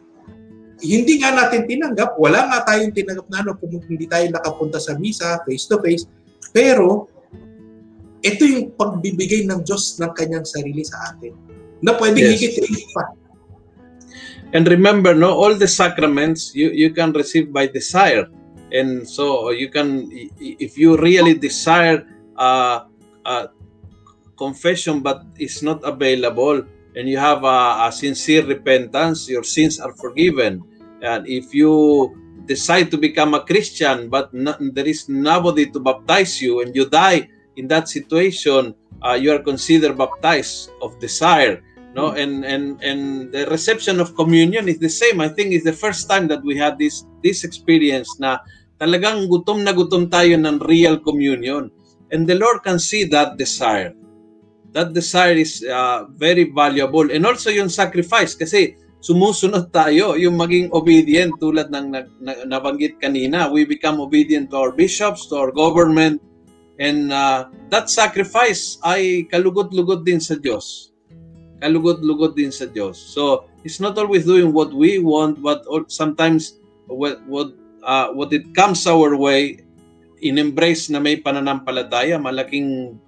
hindi nga natin tinanggap, wala nga tayong tinanggap na ano kung hindi tayo nakapunta sa misa face to face, pero ito yung pagbibigay ng Diyos ng kanyang sarili sa atin. Na pwedeng Yes. higit-higit pa. And remember, no, all the sacraments you, you can receive by desire. And so you can, if you really desire uh, uh, confession but it's not available, and you have a, a sincere repentance, your sins are forgiven. And if you decide to become a Christian but no, there is nobody to baptize you and you die in that situation, uh, you are considered baptized of desire no and and and the reception of communion is the same. I think it's the first time that we had this this experience na talagang gutom na gutom tayo ng real communion. And the lord can see that desire. That desire is uh, very valuable. And also yung sacrifice kasi sumusunod tayo. Yung maging obedient tulad ng nag- na- nabanggit kanina we become obedient to our bishops to our government. And uh, that sacrifice ay kalugod-lugod din sa Diyos. Kalugod-lugod din sa Diyos. So, it's not always doing what we want, but sometimes what, what, uh, what it comes our way, in-embrace na may pananampalataya, malaking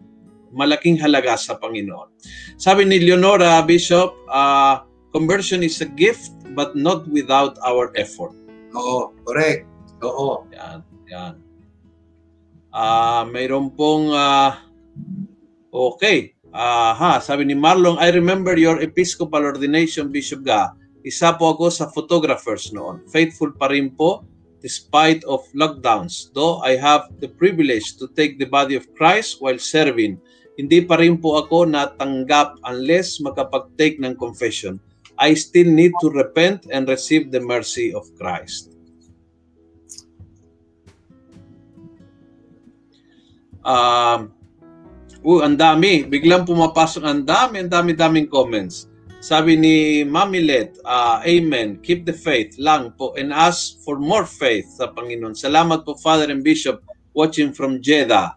malaking halaga sa Panginoon. Sabi ni Leonora Bishop, uh, conversion is a gift but not without our effort. Oo, correct. Oo. Yan, yan. Ah, uh, mayroon pong uh, okay. Ah, uh, ha, sabi ni Marlon, I remember your Episcopal ordination, Bishop Ga. Isa po ako sa photographers noon. Faithful pa rin po despite of lockdowns. Though I have the privilege to take the body of Christ while serving, hindi pa rin po ako natanggap unless makapag-take ng confession. I still need to repent and receive the mercy of Christ. Um, uh, ang dami. Biglang pumapasok ang dami, ang dami-daming comments. Sabi ni Mami Let, uh, Amen. Keep the faith lang po and ask for more faith sa Panginoon. Salamat po Father and Bishop watching from Jeddah.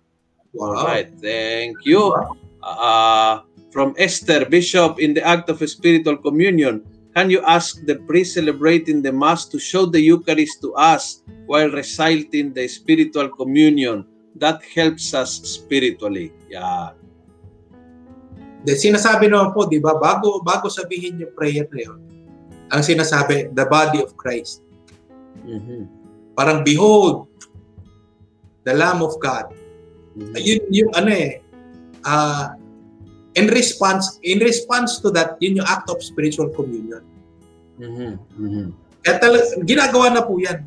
Wow. All right. Thank you. Uh, from Esther, Bishop, in the act of spiritual communion, can you ask the priest celebrating the Mass to show the Eucharist to us while reciting the spiritual communion? That helps us spiritually. Yeah. De, sinasabi naman po, di ba, bago, bago sabihin yung prayer na yun, ang sinasabi, the body of Christ. Mm-hmm. Parang, behold, the Lamb of God Mm-hmm. Yun yung ano eh, uh, in response in response to that, yun yung act of spiritual communion. Mm-hmm. Mm-hmm. Kaya talaga, ginagawa na po yan.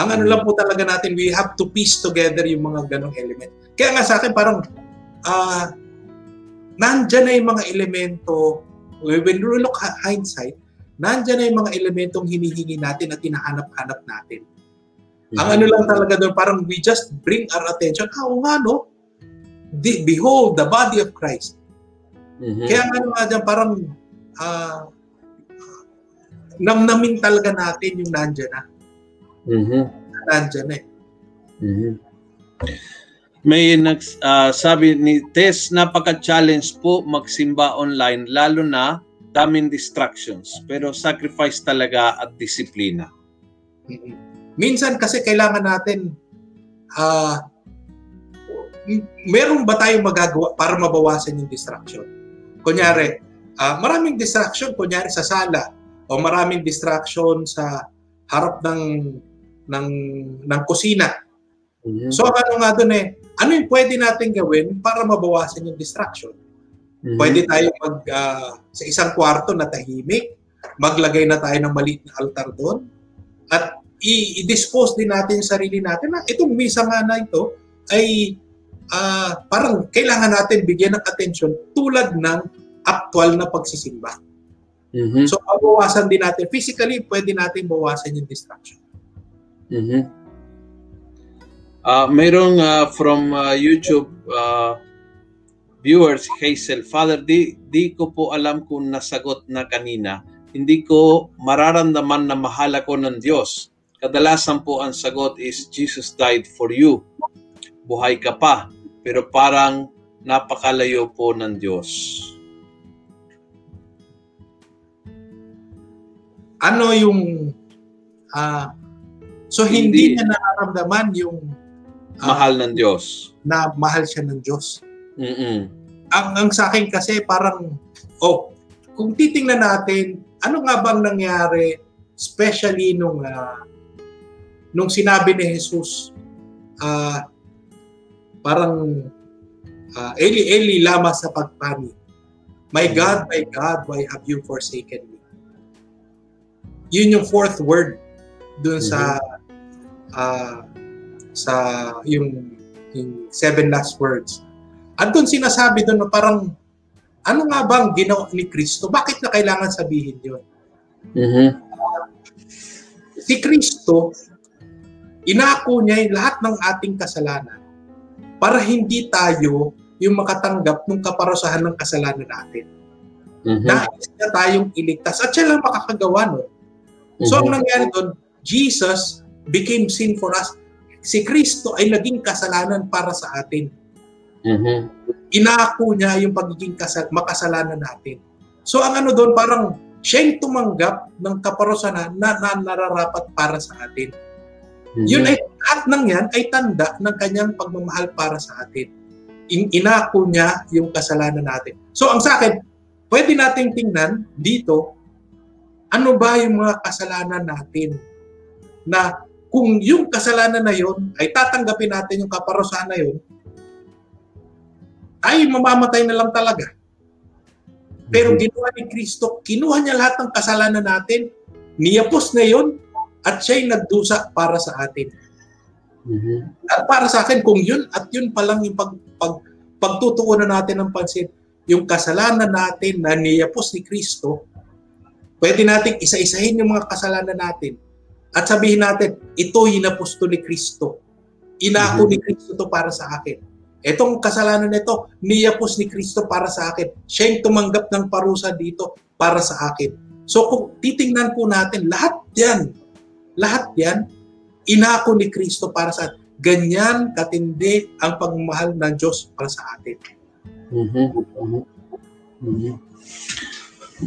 Ang ano lang po talaga natin, we have to piece together yung mga ganong element. Kaya nga sa akin, parang, uh, nandyan na yung mga elemento, when you look hindsight, nandyan na yung mga elementong hinihingi natin at hinahanap-hanap natin. Ang ano lang talaga doon, parang we just bring our attention, ah, oo nga, no? The, behold, the body of Christ. Mm-hmm. Kaya nga nga dyan, parang uh, namnamin talaga natin yung nandyan na. Mm-hmm. Nandyan eh. Mm-hmm. May nags, uh, sabi ni Tess, napaka-challenge po magsimba online, lalo na daming distractions, pero sacrifice talaga at disiplina. Mm-hmm. Minsan kasi kailangan natin uh, meron ba tayong magagawa para mabawasan yung distraction? Kunyari, uh, maraming distraction kunyari sa sala o maraming distraction sa harap ng ng ng kusina. Mm-hmm. So ano nga doon eh, ano yung pwede natin gawin para mabawasan yung distraction? Mm-hmm. Pwede tayo mag uh, sa isang kwarto na tahimik, maglagay na tayo ng maliit na altar doon at i-dispose din natin yung sarili natin na itong misa nga na ito ay uh, parang kailangan natin bigyan ng atensyon tulad ng actual na pagsisimba. Mm-hmm. So, bawasan din natin. Physically, pwede natin bawasan yung distraction. Mm-hmm. Uh, mayroong uh, from uh, YouTube uh, viewers, Hazel, Father, di, di ko po alam kung nasagot na kanina. Hindi ko mararamdaman na mahal ako ng Diyos kadalasan po ang sagot is Jesus died for you. Buhay ka pa, pero parang napakalayo po ng Diyos. Ano yung uh, so hindi, hindi niya nararamdaman yung uh, mahal ng Diyos. Na mahal siya ng Diyos. Mm-mm. Ang ang sa akin kasi parang oh, kung titingnan natin ano nga bang nangyari especially nung uh, nung sinabi ni Jesus, uh, parang uh, Eli, Eli, lama sa pagpani. My God, my God, why have you forsaken me? Yun yung fourth word dun sa uh, sa yung, yung seven last words. At dun sinasabi dun na parang ano nga bang ginawa ni Kristo? Bakit na kailangan sabihin yun? Mm-hmm. Uh, si Kristo, Inako niya yung lahat ng ating kasalanan para hindi tayo yung makatanggap ng kaparusahan ng kasalanan natin. Mm-hmm. Nais niya tayong iligtas at siya lang makakagawa no. Mm-hmm. So ang nangyari doon, Jesus became sin for us. si Kristo ay naging kasalanan para sa atin. Mhm. Inako niya yung pagiging kasal, makasalanan natin. So ang ano doon, parang siya yung tumanggap ng kaparusahan na, na nararapat para sa atin. Mhm. Yun ay, lahat ng yan ay tanda ng kanyang pagmamahal para sa atin. In, inako niya yung kasalanan natin. So ang sa akin, pwede nating tingnan dito, ano ba yung mga kasalanan natin na kung yung kasalanan na yun ay tatanggapin natin yung kaparusahan na yun, ay mamamatay na lang talaga. Pero Mhm. ginawa ni Kristo, kinuha niya lahat ng kasalanan natin, niyapos na yun, at siya'y nagdusa para sa atin. Mhm. At para sa akin, kung yun at yun pa lang yung pag, pag, pagtutuunan natin ng pansin, yung kasalanan natin na niyapos ni Kristo, pwede nating isa-isahin yung mga kasalanan natin at sabihin natin, ito hinapos to ni Kristo. Inako Mhm. ni Kristo to para sa akin. Etong kasalanan nito, niyapos ni Kristo para sa akin. Siya yung tumanggap ng parusa dito para sa akin. So kung titingnan po natin, lahat yan, lahat yan, inako ni Kristo para sa atin. Ganyan katindi ang pagmamahal ng Diyos para sa atin. Mhm. Mhm.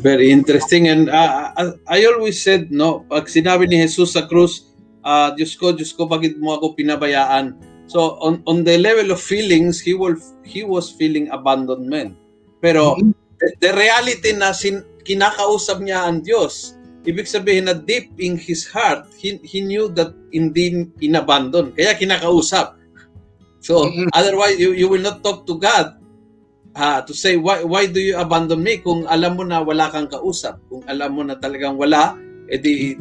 Very interesting. And uh, uh, I always said no pag sinabi ni Jesus sa krus uh, Diyos ko Diyos ko bakit mo ako pinabayaan? So on on the level of feelings he will he was feeling abandonment. Pero the, the reality na sin, kinakausap niya ang Diyos ibig sabihin na deep in his heart he, he knew that hindi inabandon kaya kinakausap. So Mhm. otherwise you, you will not talk to God ah, to say why why do you abandon me kung alam mo na wala kang kausap kung alam mo na talagang wala edi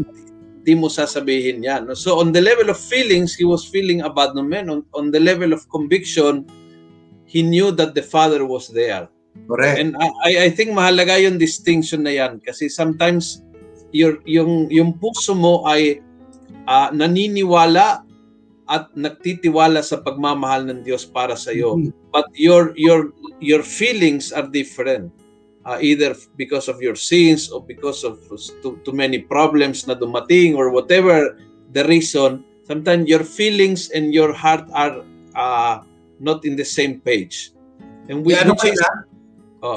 di mo sasabihin yan no? so on the level of feelings he was feeling abandonment on, on the level of conviction he knew that the father was there Correct. and I I think mahalaga yung distinction na yan kasi sometimes your yung yung puso mo ay ah, naniniwala at nagtitiwala sa pagmamahal ng Diyos para sa iyo Mhm. but your your your feelings are different uh, either because of your sins or because of too, too many problems na dumating or whatever the reason sometimes your feelings and your heart are uh, not in the same page and we Kaya ano is-.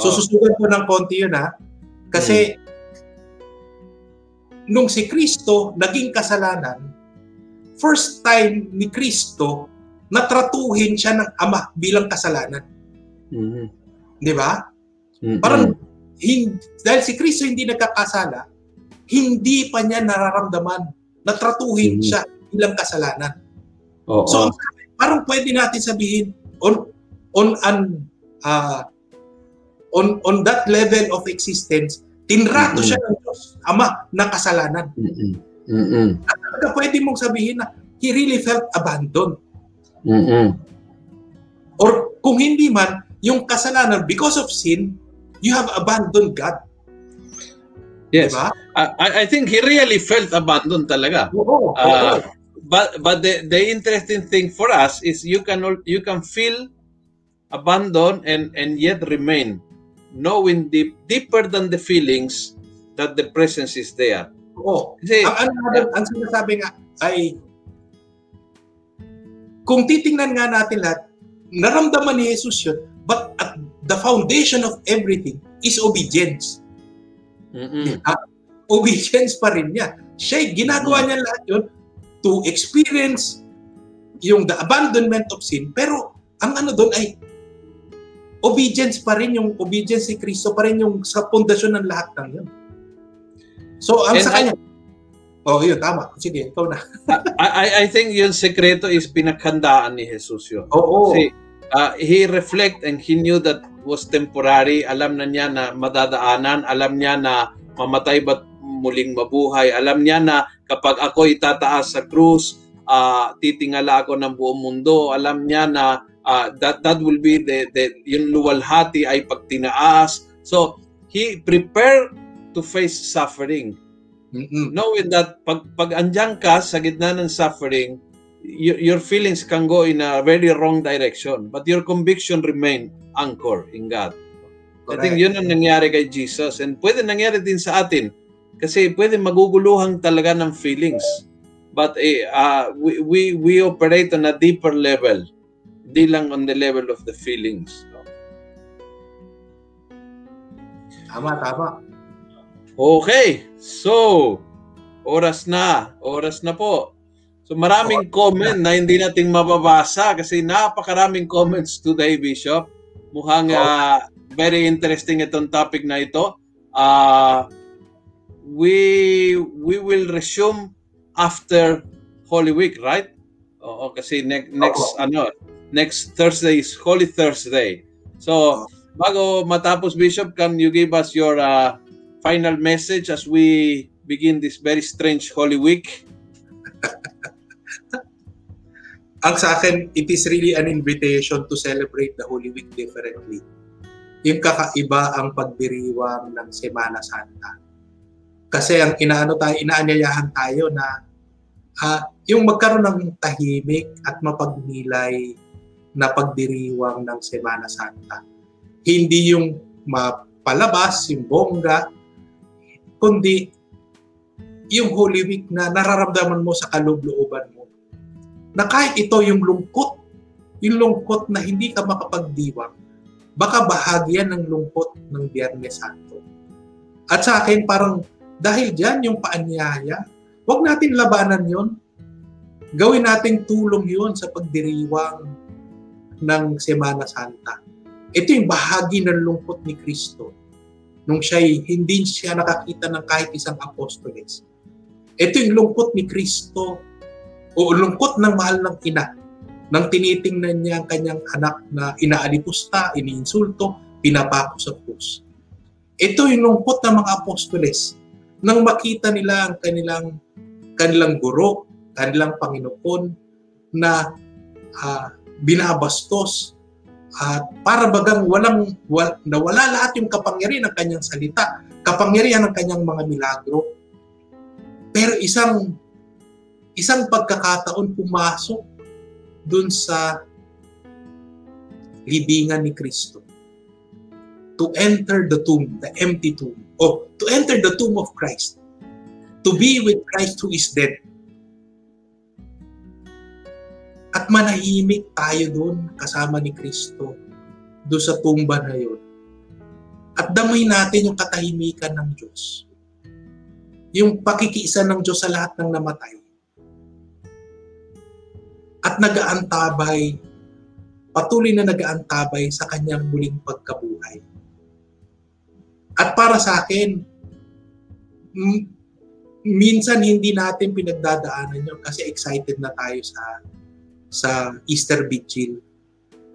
So susugan ko ng konti yun ha. Kasi nung si Kristo naging kasalanan, first time ni Kristo natratuhin siya ng Ama bilang kasalanan. Mhm. Di ba? Mhm. Parang hin- dahil si Kristo hindi nagkakasala, hindi pa niya nararamdaman natratuhin Mhm. siya bilang kasalanan. Oo. So, parang pwede natin sabihin on on an ah, on on that level of existence, tinrato Mhm. siya ng Diyos, Ama, na kasalanan. Mhm. Mhm. Talaga pwede mong sabihin na he really felt abandoned. Mhm. Or kung hindi man, yung kasalanan, because of sin, you have abandoned God. Yes. Diba? I, I- think he really felt abandoned talaga. Oo. Oo. but but the, the interesting thing for us is you can you can feel abandoned and and yet remain knowing deep deeper than the feelings that the presence is there. Oo. Kasi Ang, ang, ang, ang sinasabi nga ay kung titingnan nga natin lahat, naramdaman ni Jesus yun, but at the foundation of everything is obedience. Mm-mm. Ah, obedience pa rin niya. Siya, ginagawa niya lahat yun to experience yung the abandonment of sin, pero ang ano doon ay obedience pa rin yung obedience ni Kristo pa rin yung sa pundasyon ng lahat ng yun. So, ang And sa I- kanya, oh, yun, tama. Sige, ikaw na. [LAUGHS] I, I I think yung sekreto is pinaghandaan ni Jesus yun. Oo. Kasi uh, he reflect and he knew that was temporary. Alam na niya na madadaanan. Alam niya na mamatay ba't muling mabuhay. Alam niya na kapag ako itataas sa krus, uh, titingala ako ng buong mundo. Alam niya na uh, that that will be the, the yung luwalhati ay pagtinaas. So he prepared to face suffering Mm-mm. knowing that pag pag andyan ka sa gitna ng suffering your, your feelings can go in a very wrong direction but your conviction remain anchor in God I think Correct. yun ang nangyari kay Jesus and pwede nangyari din sa atin kasi pwede maguguluhan talaga ng feelings but uh, we, we we operate on a deeper level di lang on the level of the feelings? Tama, tama. Okay so oras na oras na po. So maraming comment na hindi nating mababasa kasi napakaraming comments today bishop mukhang uh, very interesting itong topic na ito. Uh, we we will resume after Holy Week, right? Oo, kasi ne- next ano, next Thursday is Holy Thursday. So, bago matapos Bishop, can you give us your uh, final message as we begin this very strange Holy Week? [LAUGHS] Ang sa akin, it is really an invitation to celebrate the Holy Week differently. Yung kakaiba ang pagdiriwang ng Semana Santa. Kasi ang inaano tayo, inaanyayahan tayo na uh, yung magkaroon ng tahimik at mapagnilay na pagdiriwang ng Semana Santa. Hindi yung mapalabas, yung bongga, kundi yung Holy Week na nararamdaman mo sa kaloob-looban mo. Na kahit ito yung lungkot, yung lungkot na hindi ka makapagdiwang, baka bahagi ng lungkot ng Biyernes Santo. At sa akin, parang dahil dyan yung paanyaya, Huwag natin labanan yon. Gawin nating tulong yon sa pagdiriwang ng Semana Santa. Ito yung bahagi ng lungkot ni Kristo nung siya hindi siya nakakita ng kahit isang apostoles. Ito yung lungkot ni Kristo o lungkot ng mahal ng ina nang tinitingnan niya ang kanyang anak na inaalipusta, iniinsulto, pinapako sa krus. Ito yung lungkot ng mga apostoles nang makita nila ang kanilang kanilang guro, kanilang Panginoon na uh, binabastos at para bagang walang wal, nawala lahat yung kapangyarihan ng kanyang salita, kapangyarihan ng kanyang mga milagro. Pero isang isang pagkakataon pumasok dun sa libingan ni Kristo to enter the tomb, the empty tomb, or to enter the tomb of Christ to be with Christ who is dead. Manahimik tayo doon kasama ni Kristo doon sa tumba na yun. At damay natin yung katahimikan ng Diyos. Yung pakikiisa ng Diyos sa lahat ng namatay. At nagaantabay, patuloy na nagaantabay sa kanyang muling pagkabuhay. At para sa akin, minsan hindi natin pinagdadaanan yun kasi excited na tayo sa sa Easter Vigil.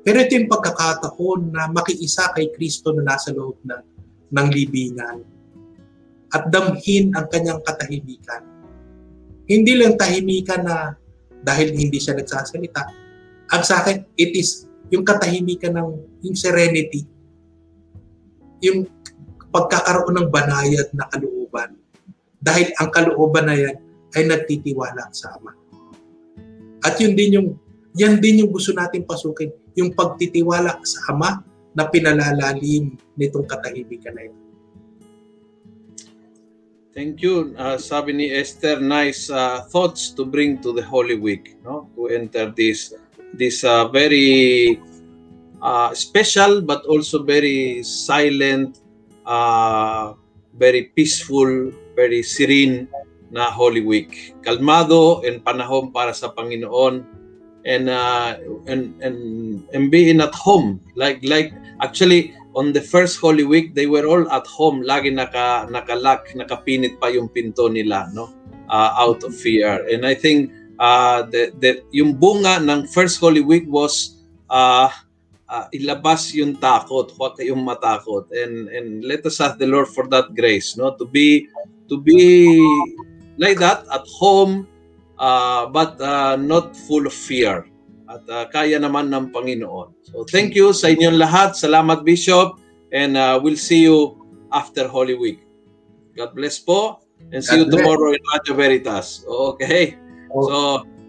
Pero ito yung pagkakataon na makiisa kay Kristo na nasa loob ng, ng libingan at damhin ang kanyang katahimikan. Hindi lang tahimikan na dahil hindi siya nagsasalita. Ang sa akin, it is yung katahimikan ng yung serenity, yung pagkakaroon ng banayad na kalooban dahil ang kalooban na yan ay nagtitiwala sa Ama. At yun din yung, yan din yung gusto natin pasukin, yung pagtitiwala sa Ama na pinalalalim nitong katahimikan na ito. Thank you. Uh, sabi ni Esther, nice uh, thoughts to bring to the Holy Week, no? To enter this this uh, very uh, special but also very silent, uh, very peaceful very serene na Holy Week. Kalmado and panahon para sa Panginoon and uh, and and and being at home. Like like actually on the first Holy Week they were all at home. Lagi naka nakalock nakapinit pa yung pinto nila no? Uh, out of fear. And I think uh, the, the yung bunga ng first Holy Week was uh, uh, ilabas yung takot huwag kayong matakot. And and let us ask the Lord for that grace no? To be to be like that at home uh, but uh, not full of fear. At uh, kaya naman ng Panginoon. So thank you sa inyong lahat. Salamat Bishop and uh, we'll see you after Holy Week. God bless po and see God you bless. tomorrow in Radio Veritas. Okay. Oh. So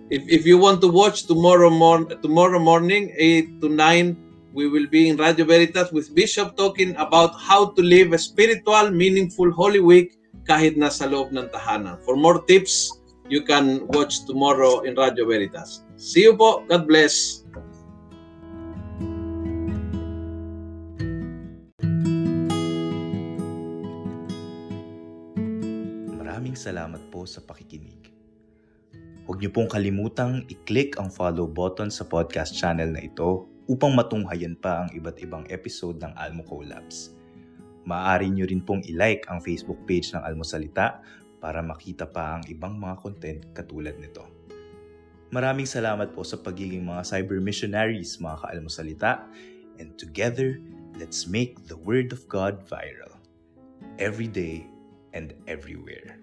if, if you want to watch tomorrow morning tomorrow morning 8 to 9 we will be in Radio Veritas with Bishop talking about how to live a spiritual, meaningful Holy Week kahit nasa loob ng tahanan. For more tips, you can watch tomorrow in Radio Veritas. See you po. God bless. Maraming salamat po sa pakikinig. Huwag niyo pong kalimutang i-click ang follow button sa podcast channel na ito upang matunghayan pa ang iba't ibang episode ng Almo Collabs. Maaari niyo rin pong i-like ang Facebook page ng Almosalita para makita pa ang ibang mga content katulad nito. Maraming salamat po sa pagiging mga cyber missionaries mga kaalmosalita and together, let's make the Word of God viral every day and everywhere.